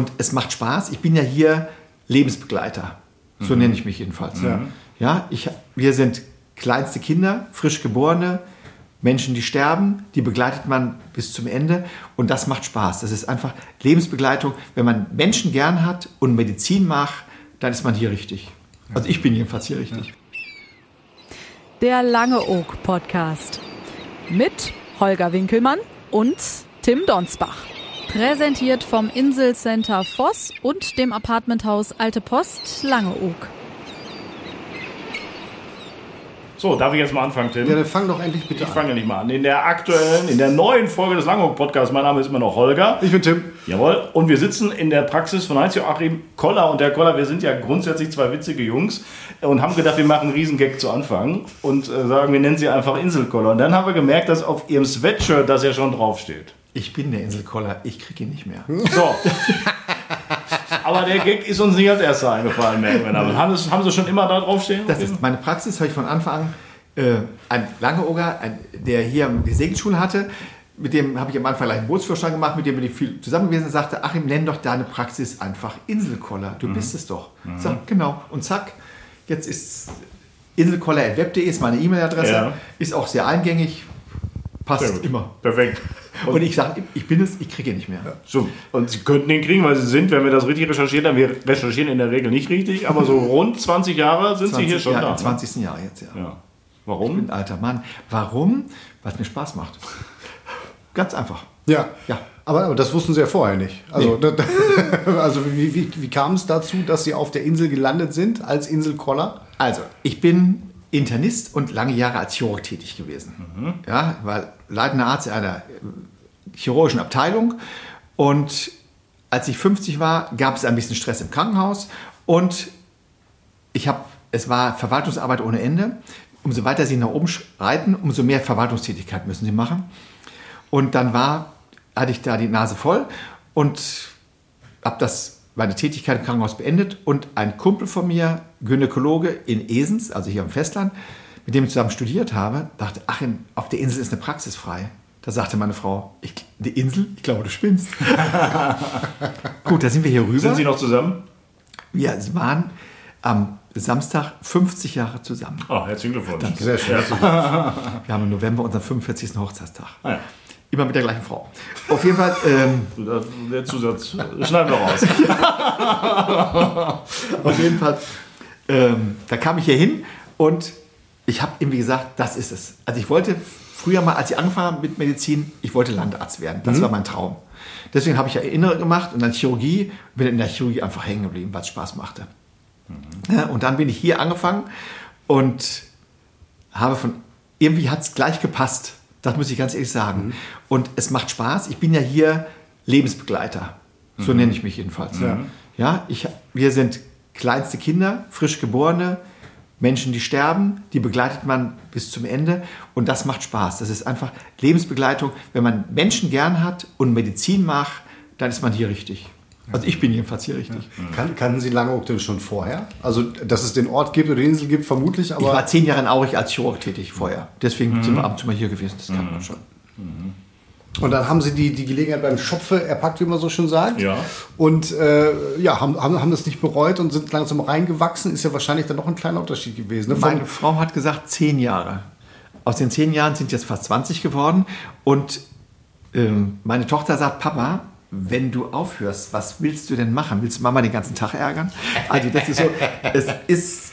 Und es macht Spaß. Ich bin ja hier Lebensbegleiter. So Mhm. nenne ich mich jedenfalls. Ja, ja ich, wir sind kleinste Kinder, frisch geborene, Menschen, die sterben, die begleitet man bis zum Ende und das macht Spaß. Das ist einfach Lebensbegleitung. Wenn man Menschen gern hat und Medizin mag, dann ist man hier richtig. Also ich bin jedenfalls hier richtig. Der Lange Oak Podcast. Mit Holger Winkelmann und Tim Donsbach. Präsentiert vom Inselcenter Voss und dem Apartmenthaus Alte Post Langeoog. So, darf ich jetzt mal anfangen, Tim? Ja, dann fang doch endlich bitte ich an. fange nicht mal an. In der aktuellen, in der neuen Folge des Langhock Podcasts, mein Name ist immer noch Holger. Ich bin Tim. Jawohl. Und wir sitzen in der Praxis von Heinz-Joachim Koller. Und der Koller, wir sind ja grundsätzlich zwei witzige Jungs und haben gedacht, wir machen einen Riesengag zu Anfang und äh, sagen, wir nennen sie einfach Inselkoller. Und dann haben wir gemerkt, dass auf ihrem Sweatshirt das ja schon draufsteht. Ich bin der Inselkoller, ich kriege ihn nicht mehr. So. Aber der Gag ist uns nicht als erster eingefallen, merken wir. Haben, Sie- haben Sie schon immer da draufstehen? Das ist meine Praxis, habe ich von Anfang an. Äh, ein Langeoger, ein, der hier die Segelschule hatte, mit dem habe ich am Anfang gleich einen Bootsführerschein gemacht, mit dem bin ich viel zusammen gewesen und sagte, Achim, nenn doch deine Praxis einfach Inselkoller. Du bist es doch. So, genau. Und zack, jetzt ist inselkoller.web.de ist meine E-Mail-Adresse. Ja. Ist auch sehr eingängig. Passt gut. immer. Perfekt. Und ich sage, ich bin es, ich kriege ihn nicht mehr. So, und Sie könnten den kriegen, weil Sie sind, wenn wir das richtig recherchiert haben, wir recherchieren in der Regel nicht richtig, aber so rund 20 Jahre sind Sie hier schon ja, da. Im 20. Jahr jetzt, ja. Ne? Ja. Ich Warum? bin ein alter Mann. Warum? Weil es mir Spaß macht. Ganz einfach. Ja. Ja. Aber, aber das wussten Sie ja vorher nicht. Also, also wie, wie, wie kam es dazu, dass Sie auf der Insel gelandet sind als Inselkoller? Also, ich bin Internist und lange Jahre als Chirurg tätig gewesen. Ja, war leitender Arzt einer äh, chirurgischen Abteilung. Und als ich 50 war, gab es ein bisschen Stress im Krankenhaus. Und ich habe, es war Verwaltungsarbeit ohne Ende. Umso weiter Sie nach oben schreiten, umso mehr Verwaltungstätigkeit müssen Sie machen. Und dann war, hatte ich da die Nase voll und habe das meine Tätigkeit im Krankenhaus beendet und ein Kumpel von mir, Gynäkologe in Esens, also hier am Festland, mit dem ich zusammen studiert habe, dachte, ach, auf der Insel ist eine Praxis frei. Da sagte meine Frau, ich, die Insel? Ich glaube, du spinnst. Gut, da sind wir hier rüber. Sind Sie noch zusammen? wir waren am Samstag 50 Jahre zusammen. Oh, herzlichen Glückwunsch. Sehr schön. Wir haben im November unseren 45. Hochzeitstag. Ah, ja. Immer mit der gleichen Frau. Auf jeden Fall, ähm, Der Zusatz schneiden wir raus. Auf jeden Fall, ähm, da kam ich hier hin und ich habe irgendwie gesagt, das ist es. Also ich wollte früher mal, als ich angefangen habe mit Medizin, ich wollte Landarzt werden. Das war mein Traum. Deswegen habe ich ja Innere gemacht und dann Chirurgie, bin in der Chirurgie einfach hängen geblieben, weil es Spaß machte. Ja, und dann bin ich hier angefangen und habe von, irgendwie hat es gleich gepasst. Das muss ich ganz ehrlich sagen. Und es macht Spaß. Ich bin ja hier Lebensbegleiter. So nenne ich mich jedenfalls. Ja. ich, wir sind kleinste Kinder, frisch geborene, Menschen, die sterben, die begleitet man bis zum Ende. Und das macht Spaß. Das ist einfach Lebensbegleitung. Wenn man Menschen gern hat und Medizin mag, dann ist man hier richtig. Also ich bin jedenfalls hier richtig. Kan kannten Sie Langeoog denn schon vorher? Also, dass es den Ort gibt oder die Insel gibt, vermutlich, Ich aber. war zehn Jahre in Aurich als Chirurg tätig vorher. Deswegen sind wir ab und zu mal hier gewesen. Das kann man schon. Und dann haben Sie die, die Gelegenheit beim Schopfe erpackt, wie man so schön sagt. Ja. Und äh, ja, haben, haben, haben das nicht bereut und sind langsam reingewachsen. Ist ja wahrscheinlich dann noch ein kleiner Unterschied gewesen. Ne? Meine Frau hat gesagt, zehn Jahre. Aus den zehn Jahren sind jetzt fast 20 geworden. Und ähm, meine Tochter sagt, Papa, wenn du aufhörst, was willst du denn machen? Willst du Mama den ganzen Tag ärgern? Also das ist so, es ist,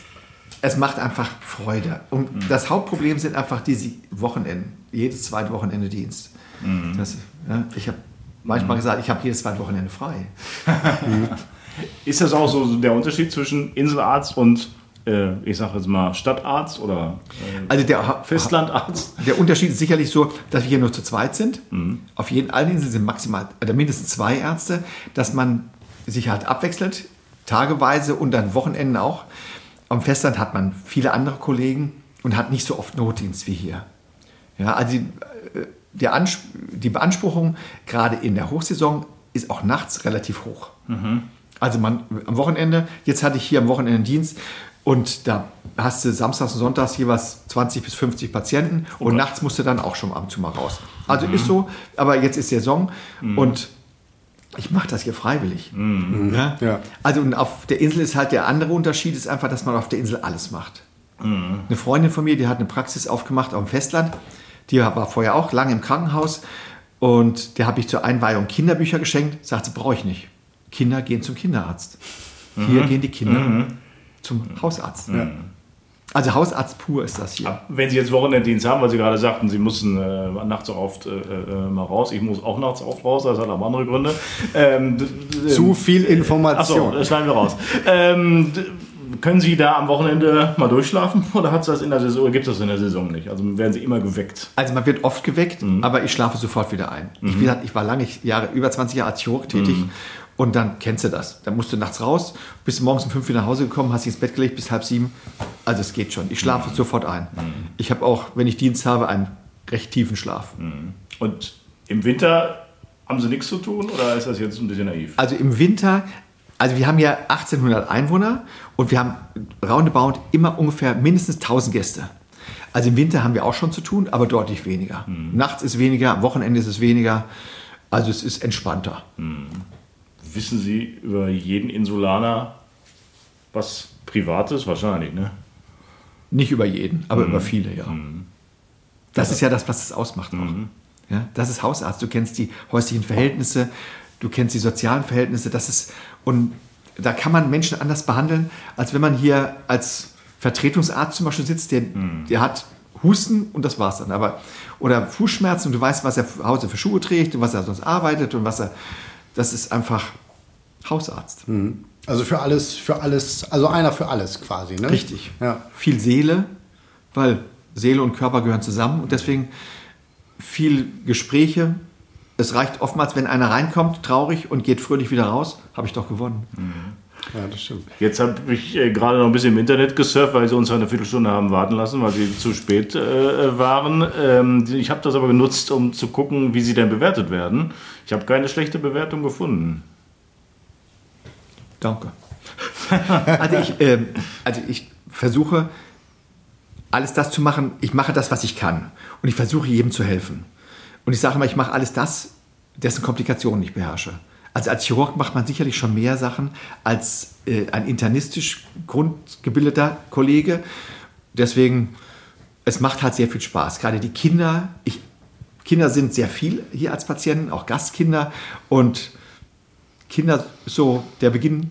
es macht einfach Freude. Und das Hauptproblem sind einfach diese Wochenenden. Jedes zweite Wochenende Dienst. Das, ja, ich habe manchmal gesagt, ich habe jedes zweite Wochenende frei. Ist das auch so der Unterschied zwischen Inselarzt und, ich sage jetzt mal, Stadtarzt oder äh, Also der, Festlandarzt? Der Unterschied ist sicherlich so, dass wir hier nur zu zweit sind. Auf jeden allen Inseln sind maximal oder mindestens zwei Ärzte, dass man sich halt abwechselt, tageweise und an Wochenenden auch. Am Festland hat man viele andere Kollegen und hat nicht so oft Notdienst wie hier. Ja, also die, äh, die Beanspruchung gerade in der Hochsaison ist auch nachts relativ hoch. Also man am Wochenende, jetzt hatte ich hier am Wochenende Dienst und da hast du samstags und sonntags jeweils 20 bis 50 Patienten und nachts musst du dann auch schon ab und zu mal raus. Also ist so, aber jetzt ist Saison und Ich mache das hier freiwillig. Mhm. Ja? Ja. Also und auf der Insel ist halt der andere Unterschied, ist einfach, dass man auf der Insel alles macht. Mhm. Eine Freundin von mir, die hat eine Praxis aufgemacht auf dem Festland. Die war vorher auch lange im Krankenhaus. Und der habe ich zur Einweihung Kinderbücher geschenkt. Sagt sie, brauche ich nicht. Kinder gehen zum Kinderarzt. Hier Mhm. gehen die Kinder zum Hausarzt. Also Hausarzt pur ist das hier. Wenn Sie jetzt Wochenenddienst haben, weil Sie gerade sagten, Sie mussten äh, nachts auch oft äh, äh, mal raus. Ich muss auch nachts oft raus, das hat aber andere Gründe. Ähm, Zu viel Achso, Information. das schneiden wir raus. ähm, können Sie da am Wochenende mal durchschlafen oder hat's das in der Saison, gibt es das in der Saison nicht? Also werden Sie immer geweckt? Also man wird oft geweckt, Mhm. aber ich schlafe sofort wieder ein. Ich, wie gesagt, ich war lange Jahre, über 20 Jahre als Chirurg tätig Mhm. Und dann kennst du das. Dann musst du nachts raus, bist morgens um fünf wieder nach Hause gekommen, hast dich ins Bett gelegt bis halb sieben. Also es geht schon. Ich Mhm. schlafe sofort ein. Ich habe auch, wenn ich Dienst habe, einen recht tiefen Schlaf. Und im Winter haben Sie nichts zu tun oder ist das jetzt ein bisschen naiv? Also im Winter, also wir haben ja 1800 Einwohner und wir haben roundabout immer ungefähr mindestens 1000 Gäste. Also im Winter haben wir auch schon zu tun, aber deutlich weniger. Nachts ist weniger, am Wochenende ist es weniger. Also es ist entspannter. Wissen Sie über jeden Insulaner was Privates? Wahrscheinlich, ne? Nicht über jeden, aber über viele, ja. Das ist ja das, was es ausmacht auch. Ja, das ist Hausarzt. Du kennst die häuslichen Verhältnisse, du kennst die sozialen Verhältnisse. Das ist, und da kann man Menschen anders behandeln, als wenn man hier als Vertretungsarzt zum Beispiel sitzt, der, der hat Husten und das war's dann. Aber, oder Fußschmerzen und du weißt, was er zu Hause für Schuhe trägt und was er sonst arbeitet und was er. Das ist einfach Hausarzt. Also für alles, für alles, also einer für alles quasi, ne? Richtig. Ja. Viel Seele, weil Seele und Körper gehören zusammen und deswegen viel Gespräche. Es reicht oftmals, wenn einer reinkommt, traurig und geht fröhlich wieder raus, habe ich doch gewonnen. Ja, das stimmt. Jetzt habe ich äh, gerade noch ein bisschen im Internet gesurft, weil sie uns eine Viertelstunde haben warten lassen, weil sie zu spät äh, waren. Ähm, ich habe das aber genutzt, um zu gucken, wie sie denn bewertet werden. Ich habe keine schlechte Bewertung gefunden. Danke. also, ich, ähm, also ich versuche alles das zu machen. Ich mache das, was ich kann. Und ich versuche jedem zu helfen. Und ich sage immer, ich mache alles das, dessen Komplikationen ich beherrsche. Also als Chirurg macht man sicherlich schon mehr Sachen als äh, ein internistisch grundgebildeter Kollege. Deswegen, es macht halt sehr viel Spaß. Gerade die Kinder, ich, Kinder sind sehr viel hier als Patienten, auch Gastkinder. Und Kinder so der Beginn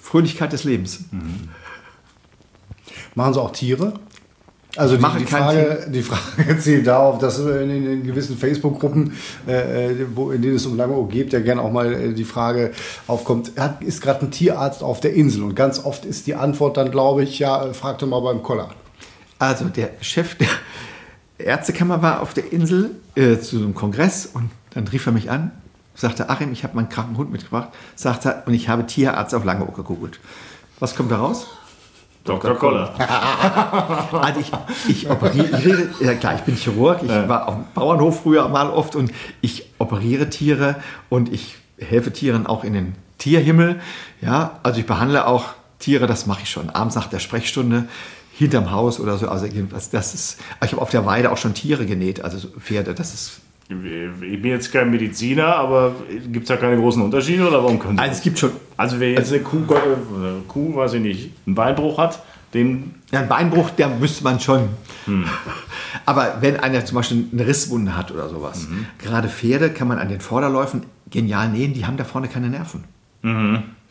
Fröhlichkeit des Lebens. Machen Sie auch Tiere? Also die, mache die, Frage, die Frage zielt darauf, dass in, in, in gewissen Facebook-Gruppen, äh, äh, wo, in denen es um Langeoog geht, ja gerne auch mal äh, die Frage aufkommt, hat, ist gerade ein Tierarzt auf der Insel? Und ganz oft ist die Antwort dann, glaube ich, ja, äh, frag doch mal beim Koller. Also der Chef der Ärztekammer war auf der Insel äh, zu einem Kongress und dann rief er mich an, sagte, Achim, ich habe meinen kranken Hund mitgebracht, sagte und ich habe Tierarzt auf Langeoog gegoogelt. Was kommt da raus? Dr. Koller. Also ich, ich operiere, ja klar, ich bin Chirurg, ich war auf dem Bauernhof früher mal oft und ich operiere Tiere und ich helfe Tieren auch in den Tierhimmel. Ja, also ich behandle auch Tiere, das mache ich schon, abends nach der Sprechstunde, hinterm Haus oder so. Also das ist, ich habe auf der Weide auch schon Tiere genäht, also so Pferde, das ist Ich bin jetzt kein Mediziner, aber gibt es da keine großen Unterschiede oder warum können Also es gibt schon. Also wer jetzt eine Kuh, äh, Kuh, weiß ich nicht, einen Beinbruch hat, den Ja, ein Beinbruch, der müsste man schon. Aber wenn einer zum Beispiel eine Risswunde hat oder sowas, gerade Pferde kann man an den Vorderläufen genial nähen, die haben da vorne keine Nerven.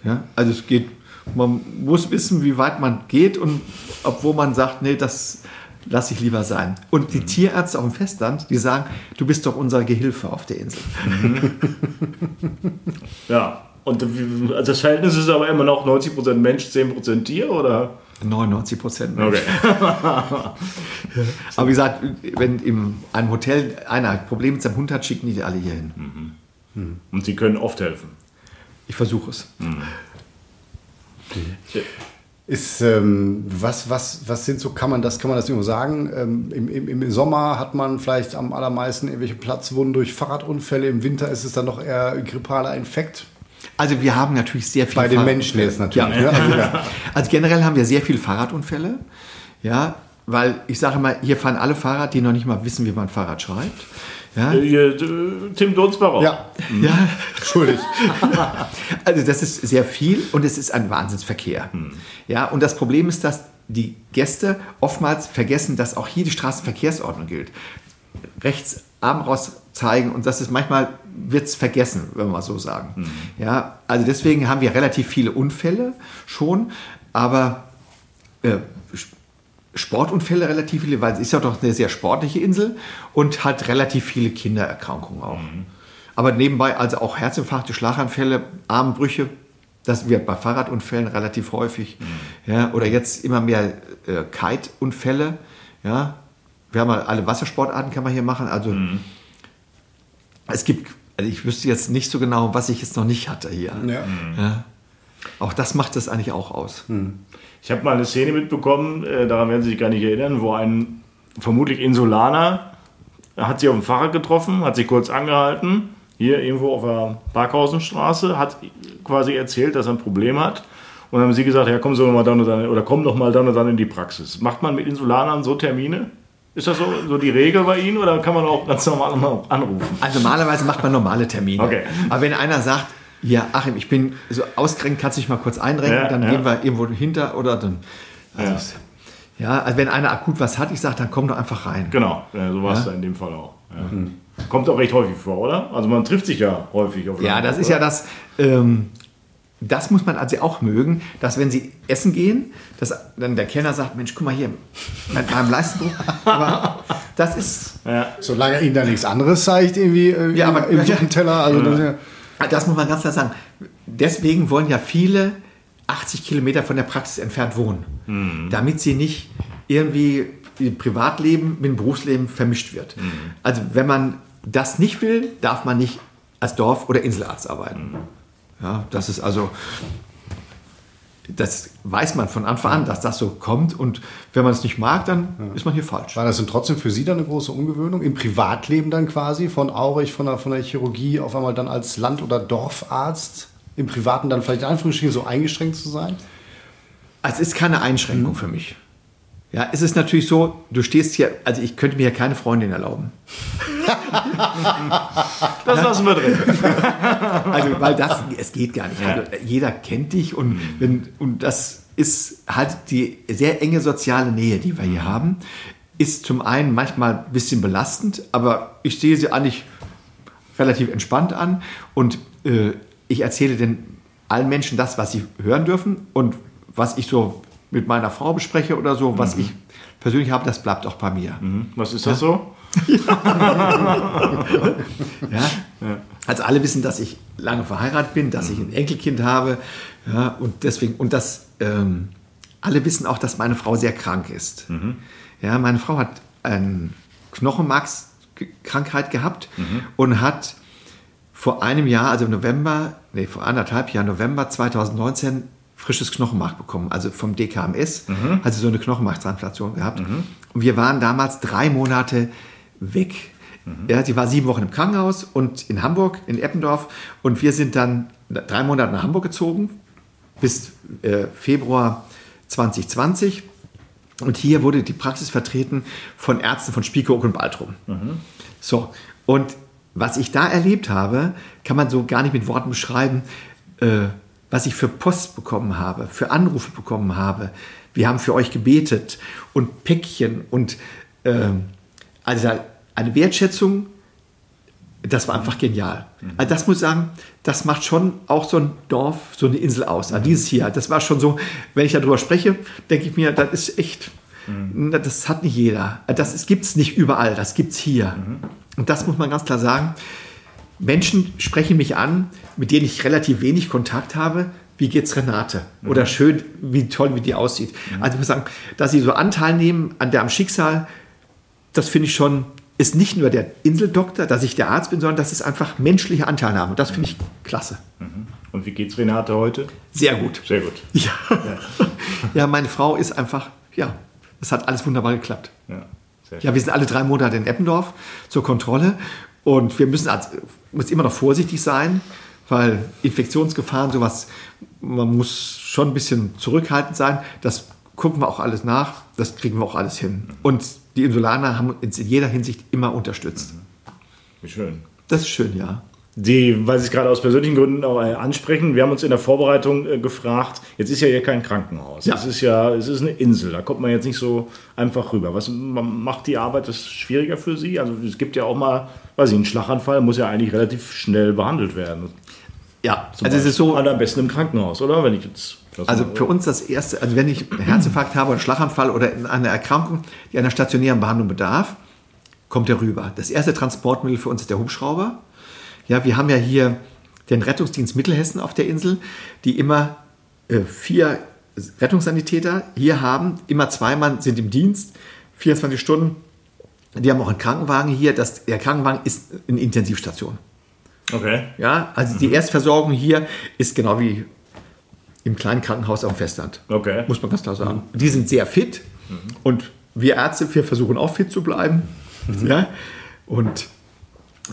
Ja, also es geht, man muss wissen, wie weit man geht und obwohl man sagt, nee, das lasse ich lieber sein. Und die Tierärzte auf dem Festland, die sagen, du bist doch unser Gehilfe auf der Insel. ja. Und also das Verhältnis ist aber immer noch 90% Mensch, 10% Tier, oder? 99 Prozent. Okay. Aber wie gesagt, wenn in einem Hotel einer ein Problem mit seinem Hund hat, schicken die alle hier hin. Und sie können oft helfen. Ich versuche es. Ist, ähm, was, was, was sind so, kann man das, kann man das nur sagen? Ähm, im, im, Im Sommer hat man vielleicht am allermeisten irgendwelche Platzwunden durch Fahrradunfälle. Im Winter ist es dann noch eher grippaler Infekt. Also wir haben natürlich sehr viel Bei den Fahrrad- Menschen jetzt natürlich. Ja. Ne? Also, ja. Also generell haben wir sehr viele Fahrradunfälle. Ja, weil ich sage mal, hier fahren alle Fahrer, die noch nicht mal wissen, wie man Fahrrad schreibt. Ja, Äh, äh, Tim Donsbach auch. Ja, ja. entschuldigt. Also das ist sehr viel und es ist ein Wahnsinnsverkehr. Ja, und das Problem ist, dass die Gäste oftmals vergessen, dass auch hier die Straßenverkehrsordnung gilt. Rechts Arm raus zeigen und das ist manchmal wird es vergessen, wenn wir mal so sagen. Ja, also deswegen haben wir relativ viele Unfälle schon, aber äh, Sportunfälle relativ viele, weil es ist ja doch eine sehr sportliche Insel und hat relativ viele Kindererkrankungen auch. Aber nebenbei also auch Herzinfarkte, Schlaganfälle, Armbrüche, das wird bei Fahrradunfällen relativ häufig. Ja, oder jetzt immer mehr äh, Kite-Unfälle. Ja, wir haben ja alle Wassersportarten kann man hier machen. Also es gibt, also ich wüsste jetzt nicht so genau, was ich jetzt noch nicht hatte hier. Ja. Ja. Auch das macht es eigentlich auch aus. Ich habe mal eine Szene mitbekommen, äh, daran werden Sie sich gar nicht erinnern, wo ein vermutlich Insulaner hat sie auf dem Fahrrad getroffen, hat sie kurz angehalten, hier irgendwo auf der Parkhausenstraße, hat quasi erzählt, dass er ein Problem hat. Und dann haben sie gesagt, ja, kommen Sie doch mal dann und dann, oder komm doch mal dann und dann in die Praxis. Macht man mit Insulanern so Termine? Ist das so, so die Regel bei Ihnen oder kann man auch ganz normal mal anrufen? Also normalerweise macht man normale Termine. Okay. Aber wenn einer sagt, ja, Achim, ich bin so ausgerenkt, kannst du dich mal kurz einrenken, Ja, dann ja. gehen wir irgendwo hinter oder dann. Also Ja. ja, also wenn einer akut was hat, ich sage, dann komm doch einfach rein. Genau, ja, so war es Ja. da in dem Fall auch. Ja. Kommt auch recht häufig vor, oder? Also man trifft sich ja häufig auf Ja, das ist oder? ja das. Ähm, das muss man also auch mögen, dass wenn sie essen gehen, dass dann der Kellner sagt, Mensch, guck mal hier, mit meinem Leistenbruch. Aber das ist, Solange er ihnen da nichts anderes zeigt, irgendwie äh, Ja, aber- im Suppenteller. Also ja- das muss man ganz klar sagen. Deswegen wollen ja viele 80 Kilometer von der Praxis entfernt wohnen, damit sie nicht irgendwie Privatleben mit dem Berufsleben vermischt wird. Also wenn man das nicht will, darf man nicht als Dorf- oder Inselarzt arbeiten. Ja, das ist also, das weiß man von Anfang an, dass das so kommt und wenn man es nicht mag, dann ist man hier falsch. War das denn trotzdem für Sie dann eine große Umgewöhnung? Im Privatleben dann quasi, von Aurich, von der, von der Chirurgie auf einmal dann als Land- oder Dorfarzt, im Privaten dann vielleicht in Anführungsstrichen so eingeschränkt zu sein? Also es ist keine Einschränkung für mich. Ja, es ist natürlich so, du stehst hier, also ich könnte mir ja keine Freundin erlauben. Das lassen wir drin. Also, weil das, es geht gar nicht. Also, jeder kennt dich und, wenn, und das ist halt die sehr enge soziale Nähe, die wir hier haben. Ist zum einen manchmal ein bisschen belastend, aber ich sehe sie eigentlich relativ entspannt an und äh, ich erzähle den allen Menschen das, was sie hören dürfen und was ich so mit meiner Frau bespreche oder so, was ich persönlich habe, das bleibt auch bei mir. Was ist das so? Ja? Also alle wissen, dass ich lange verheiratet bin, dass ich ein Enkelkind habe. Ja, und deswegen, und dass ähm, alle wissen auch, dass meine Frau sehr krank ist. Ja, meine Frau hat eine Knochenmarkskrankheit gehabt und hat vor einem Jahr, also im November, nee, vor anderthalb Jahren, November 2019, frisches Knochenmark bekommen, also vom DKMS, hat sie so eine Knochenmarktransplantation gehabt. Und wir waren damals drei Monate weg. Ja, sie war sieben Wochen im Krankenhaus und in Hamburg, in Eppendorf. Und wir sind dann drei Monate nach Hamburg gezogen, bis äh, Februar 2020. Und hier wurde die Praxis vertreten von Ärzten von Spiekeroog und Baltrum. So, und was ich da erlebt habe, kann man so gar nicht mit Worten beschreiben, äh, was ich für Post bekommen habe, für Anrufe bekommen habe. Wir haben für euch gebetet und Päckchen und äh, also eine Wertschätzung, das war einfach genial. Also das muss ich sagen, das macht schon auch so ein Dorf, so eine Insel aus. Also dieses hier, das war schon so, wenn ich darüber spreche, denke ich mir, das ist echt, das hat nicht jeder. Das gibt es nicht überall, das gibt es hier. Und das muss man ganz klar sagen. Menschen sprechen mich an, mit denen ich relativ wenig Kontakt habe. Wie geht's Renate? Oder schön, wie toll, wie die aussieht. Also ich muss sagen, dass sie so Anteil nehmen an deren Schicksal, das finde ich schon, ist nicht nur der Inseldoktor, dass ich der Arzt bin, sondern das ist einfach menschliche Anteilnahme. Und das finde ich klasse. Und wie geht's Renate heute? Sehr gut. Sehr gut. Ja. ja, meine Frau ist einfach, ja, es hat alles wunderbar geklappt. Ja, sehr Ja, wir sind alle drei Monate in Eppendorf zur Kontrolle und wir müssen als, muss immer noch vorsichtig sein, weil Infektionsgefahren, sowas, man muss schon ein bisschen zurückhaltend sein. Das gucken wir auch alles nach, das kriegen wir auch alles hin. Und die Insulaner haben uns in jeder Hinsicht immer unterstützt. Wie schön. Das ist schön, ja. Die, weil Sie es gerade aus persönlichen Gründen auch äh, ansprechen, wir haben uns in der Vorbereitung äh, gefragt, jetzt ist ja hier kein Krankenhaus. Ja. Es ist ja, es ist eine Insel, da kommt man jetzt nicht so einfach rüber. Was macht die Arbeit das schwieriger für Sie? Also es gibt ja auch mal, weiß ich, einen Schlaganfall muss ja eigentlich relativ schnell behandelt werden. Ja, Zum also es ist so, Beispiel. Und am besten im Krankenhaus, oder? Wenn ich jetzt. Also für uns das erste, also wenn ich einen Herzinfarkt habe, einen Schlaganfall oder eine Erkrankung, die einer stationären Behandlung bedarf, kommt er rüber. Das erste Transportmittel für uns ist der Hubschrauber. Ja, wir haben ja hier den Rettungsdienst Mittelhessen auf der Insel, die immer äh, vier Rettungssanitäter hier haben. Immer zwei Mann sind im Dienst, 24 Stunden. Die haben auch einen Krankenwagen hier. Das, der Krankenwagen ist eine Intensivstation. Okay. Ja, also die Erstversorgung hier ist genau wie im kleinen Krankenhaus auf dem Festland. Okay. Muss man ganz klar sagen. Die sind sehr fit und wir Ärzte, wir versuchen auch fit zu bleiben. Ja? Und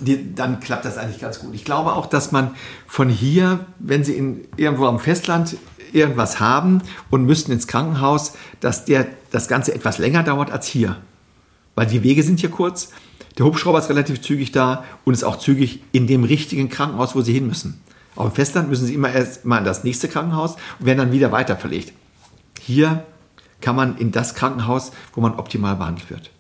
die, dann klappt das eigentlich ganz gut. Ich glaube auch, dass man von hier, wenn Sie in, irgendwo am Festland irgendwas haben und müssten ins Krankenhaus, dass der, das Ganze etwas länger dauert als hier. Weil die Wege sind hier kurz, der Hubschrauber ist relativ zügig da und ist auch zügig in dem richtigen Krankenhaus, wo Sie hin müssen. Auf dem Festland müssen Sie immer erst mal in das nächste Krankenhaus und werden dann wieder weiter verlegt. Hier kann man in das Krankenhaus, wo man optimal behandelt wird.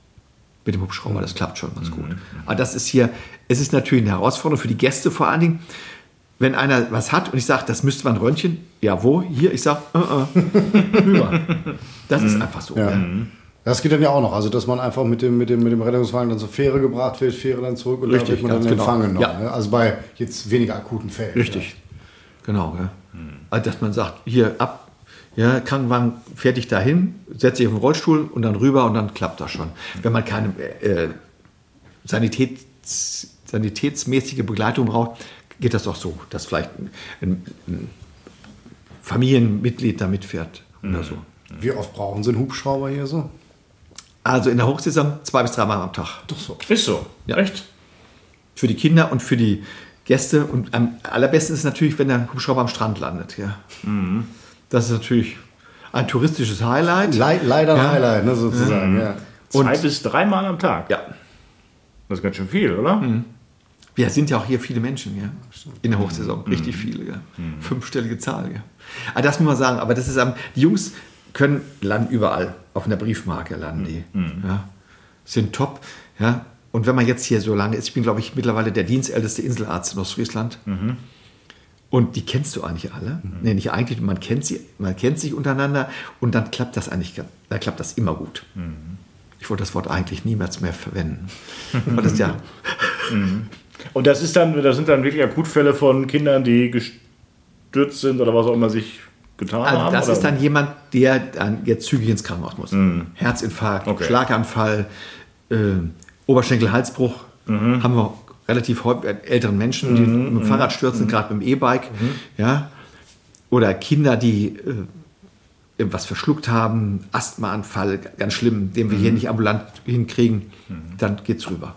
Mit dem Hubschrauber, das klappt schon ganz gut. Aber das ist hier, es ist natürlich eine Herausforderung für die Gäste vor allen Dingen. Wenn einer was hat und ich sage, das müsste man Röntgen, ja, wo? Hier, ich sage, äh, rüber. Das ist einfach so. Ja. Ja. Das geht dann ja auch noch. Also, dass man einfach mit dem, mit dem, mit dem Rettungswagen dann zur Fähre gebracht wird, Fähre dann zurück und Richtig, da wird man dann ganz genau. Ja. ne? Also bei jetzt weniger akuten Fällen. Richtig. Genau. Ja. Also, dass man sagt, hier ab, ja, Krankenwagen fertig dahin, setzt sich auf den Rollstuhl und dann rüber und dann klappt das schon. Wenn man keine äh, Sanitäts, sanitätsmäßige Begleitung braucht, geht das auch so, dass vielleicht ein, ein, ein Familienmitglied da mitfährt oder so. Ja. Wie oft brauchen Sie einen Hubschrauber hier so? Also in der Hochsaison zwei bis dreimal am Tag. Doch so. Ist so. Ja. Echt? Für die Kinder und für die Gäste. Und am allerbesten ist natürlich, wenn der Hubschrauber am Strand landet. Ja. Das ist natürlich ein touristisches Highlight. Le leider ein Ja. Highlight, ne, sozusagen. Ja. Und- Zwei bis dreimal am Tag. Ja, Das ist ganz schön viel, oder? wir sind ja auch hier viele Menschen, ja. In der Hochsaison. Richtig viele, ja. Fünfstellige Zahl, ja. Aber das muss man sagen, aber das ist am, die Jungs können landen überall. Auf einer Briefmarke landen die. Ja. Sind top, ja. Und wenn man jetzt hier so lange ist, ich bin, glaube ich, mittlerweile der dienstälteste Inselarzt in Ostfriesland. Und die kennst du eigentlich alle. Nee, nicht eigentlich, man kennt sie, man kennt sich untereinander und dann klappt das eigentlich, dann klappt das immer gut. Ich wollte das Wort eigentlich niemals mehr verwenden. Weil das ja, Und das ist dann, das sind dann wirklich Akutfälle von Kindern, die gestürzt sind oder was auch immer sich getan also haben. das oder? ist dann jemand, der dann jetzt zügig ins Krankenhaus muss. Herzinfarkt, Okay. Schlaganfall, äh, Oberschenkel-Halsbruch. Haben wir relativ häufig bei älteren Menschen, die mit dem Fahrrad stürzen, gerade mit dem E-Bike. Ja? Oder Kinder, die äh, irgendwas verschluckt haben, Asthmaanfall, ganz schlimm, den wir hier nicht ambulant hinkriegen, dann geht's rüber.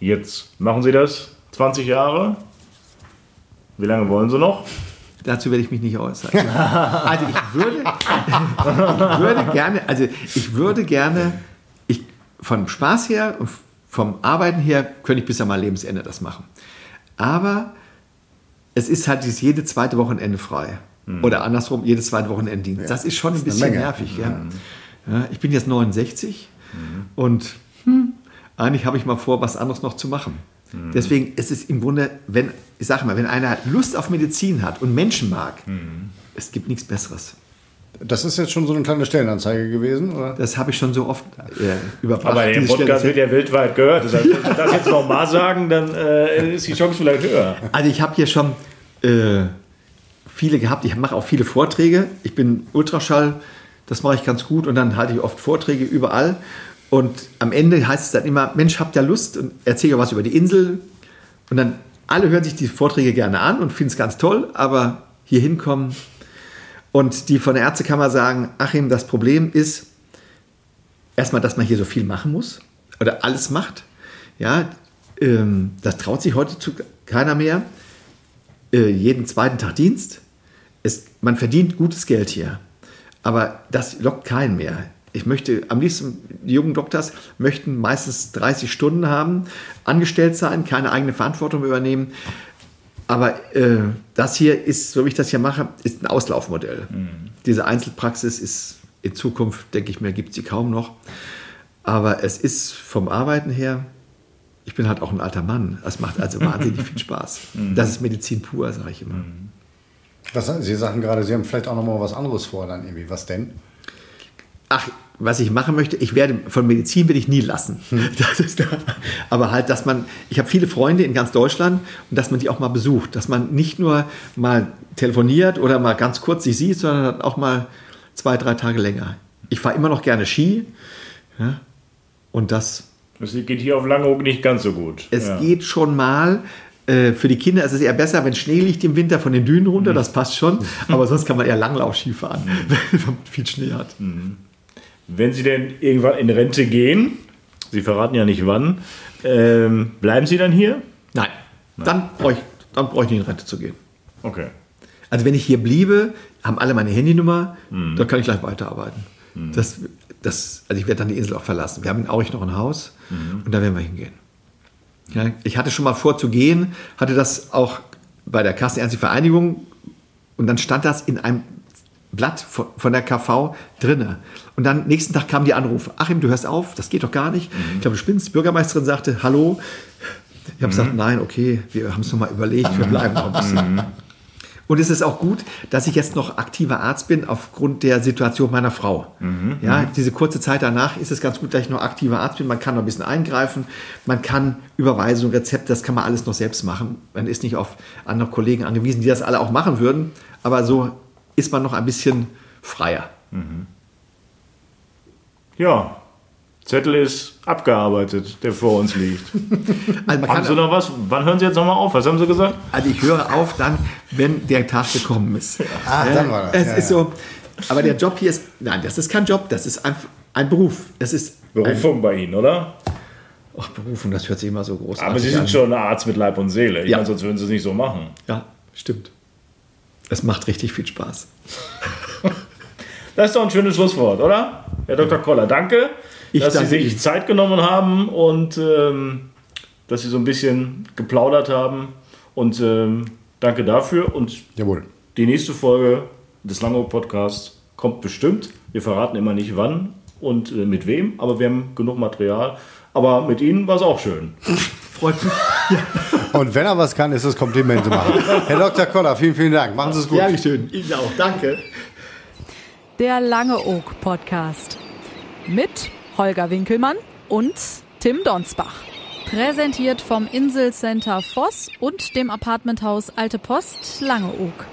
Jetzt machen Sie das 20 Jahre. Wie lange wollen Sie noch? Dazu werde ich mich nicht äußern. Also ich würde, ich würde gerne, also ich würde gerne, ich, vom Spaß her und vom Arbeiten her könnte ich bis an mein Lebensende das machen. Aber es ist halt dieses jede zweite Wochenende frei. Oder andersrum, jedes zweite Wochenende Dienst. Das ist schon ein bisschen Menge. nervig. Ja. Ja, ich bin jetzt 69 und hm, eigentlich habe ich mal vor, was anderes noch zu machen. Deswegen ist es im Grunde, wenn, ich sage mal, wenn einer Lust auf Medizin hat und Menschen mag, es gibt nichts Besseres. Das ist jetzt schon so eine kleine Stellenanzeige gewesen, oder? Das habe ich schon so oft äh, überbracht. Aber der Podcast wird ja weltweit gehört. Das heißt, wenn Sie das jetzt nochmal sagen, dann äh, ist die Chance vielleicht höher. Also ich habe hier schon äh, viele gehabt. Ich mache auch viele Vorträge. Ich bin Ultraschall, das mache ich ganz gut. Und dann halte ich oft Vorträge überall. Und am Ende heißt es dann immer, Mensch, habt ihr Lust? Und erzähle was über die Insel. Und dann alle hören sich die Vorträge gerne an und finden es ganz toll. Aber hier hinkommen und die von der Ärztekammer sagen, Achim, das Problem ist, erstmal, dass man hier so viel machen muss oder alles macht. Ja, ähm, das traut sich heute zu keiner mehr. Äh, jeden zweiten Tag Dienst. Es, man verdient gutes Geld hier. Aber das lockt keinen mehr. Ich möchte am liebsten, die jungen Doktors möchten meistens 30 Stunden haben, angestellt sein, keine eigene Verantwortung übernehmen. Aber äh, das hier ist, so wie ich das hier mache, ist ein Auslaufmodell. Diese Einzelpraxis ist in Zukunft, denke ich mir, gibt es sie kaum noch. Aber es ist vom Arbeiten her, ich bin halt auch ein alter Mann. Es macht also wahnsinnig viel Spaß. Das ist Medizin pur, sage ich immer. Was, Sie sagen gerade, Sie haben vielleicht auch noch mal was anderes vor dann irgendwie. Was denn? Ach, was ich machen möchte, ich werde von Medizin will ich nie lassen. Das ist da. Aber halt, dass man, ich habe viele Freunde in ganz Deutschland und dass man die auch mal besucht, dass man nicht nur mal telefoniert oder mal ganz kurz sich sieht, sondern auch mal zwei, drei Tage länger. Ich fahre immer noch gerne Ski ja, und das, Das geht hier auf Langeoog nicht ganz so gut. es ja. geht schon mal. Äh, Für die Kinder ist es eher besser, wenn Schnee liegt im Winter von den Dünen runter, das passt schon. Aber sonst kann man eher Langlaufski fahren, wenn man viel Schnee hat. Wenn Sie denn irgendwann in Rente gehen, Sie verraten ja nicht wann, ähm, bleiben Sie dann hier? Nein, dann brauche ich, dann brauche ich nicht in Rente zu gehen. Okay. Also wenn ich hier bliebe, haben alle meine Handynummer, dann kann ich gleich weiterarbeiten. Das, das, also ich werde dann die Insel auch verlassen. Wir haben in Aurich noch ein Haus und da werden wir hingehen. Ja, ich hatte schon mal vor zu gehen, hatte das auch bei der Kassenärztlichen Vereinigung und dann stand das in einem Blatt von, der KV drinne. Und dann nächsten Tag kamen die Anrufe. Achim, du hörst auf, das geht doch gar nicht. Ich glaube, du spinnst. Die Bürgermeisterin sagte, hallo. Ich habe gesagt, nein, okay, wir haben es nochmal überlegt, wir bleiben noch ein bisschen. Und es ist auch gut, dass ich jetzt noch aktiver Arzt bin aufgrund der Situation meiner Frau. ja, diese kurze Zeit danach ist es ganz gut, dass ich noch aktiver Arzt bin. Man kann noch ein bisschen eingreifen, man kann Überweisung, Rezept, das kann man alles noch selbst machen. Man ist nicht auf andere Kollegen angewiesen, die das alle auch machen würden. Aber so ist man noch ein bisschen freier. Ja, Zettel ist abgearbeitet, der vor uns liegt. Also, man haben Sie noch was? Wann hören Sie jetzt nochmal auf? Was haben Sie gesagt? also ich höre auf dann, wenn der Tag gekommen ist. Ah, dann war das. Es Ja, ist ja. so, aber der Job hier ist, nein, das ist kein Job, das ist ein, ein Beruf. Das ist ein, Berufung bei Ihnen, oder? ach, Berufung, das hört sich immer so großartig Aber Sie an. sind schon ein Arzt mit Leib und Seele. Ich Ja. meine, sonst würden Sie es nicht so machen. Ja, stimmt. Es macht richtig viel Spaß. Das ist doch ein schönes Schlusswort, oder? Herr Dr. Koller, danke, Ich dass danke Sie sich Ihnen. Zeit genommen haben und ähm, dass Sie so ein bisschen geplaudert haben. Und ähm, danke dafür. Und Jawohl. die nächste Folge des Langeoog Podcasts kommt bestimmt. Wir verraten immer nicht wann und äh, mit wem, aber wir haben genug Material. Aber mit Ihnen war es auch schön. Freut mich. Und wenn er was kann, ist es Komplimente machen. Herr Dr. Koller, vielen, vielen Dank. Machen Sie es gut. Ja, schön. Ihnen auch. Danke. Der Langeoog Podcast. Mit Holger Winkelmann und Tim Donsbach. Präsentiert vom Inselcenter Voss und dem Apartmenthaus Alte Post Langeoog.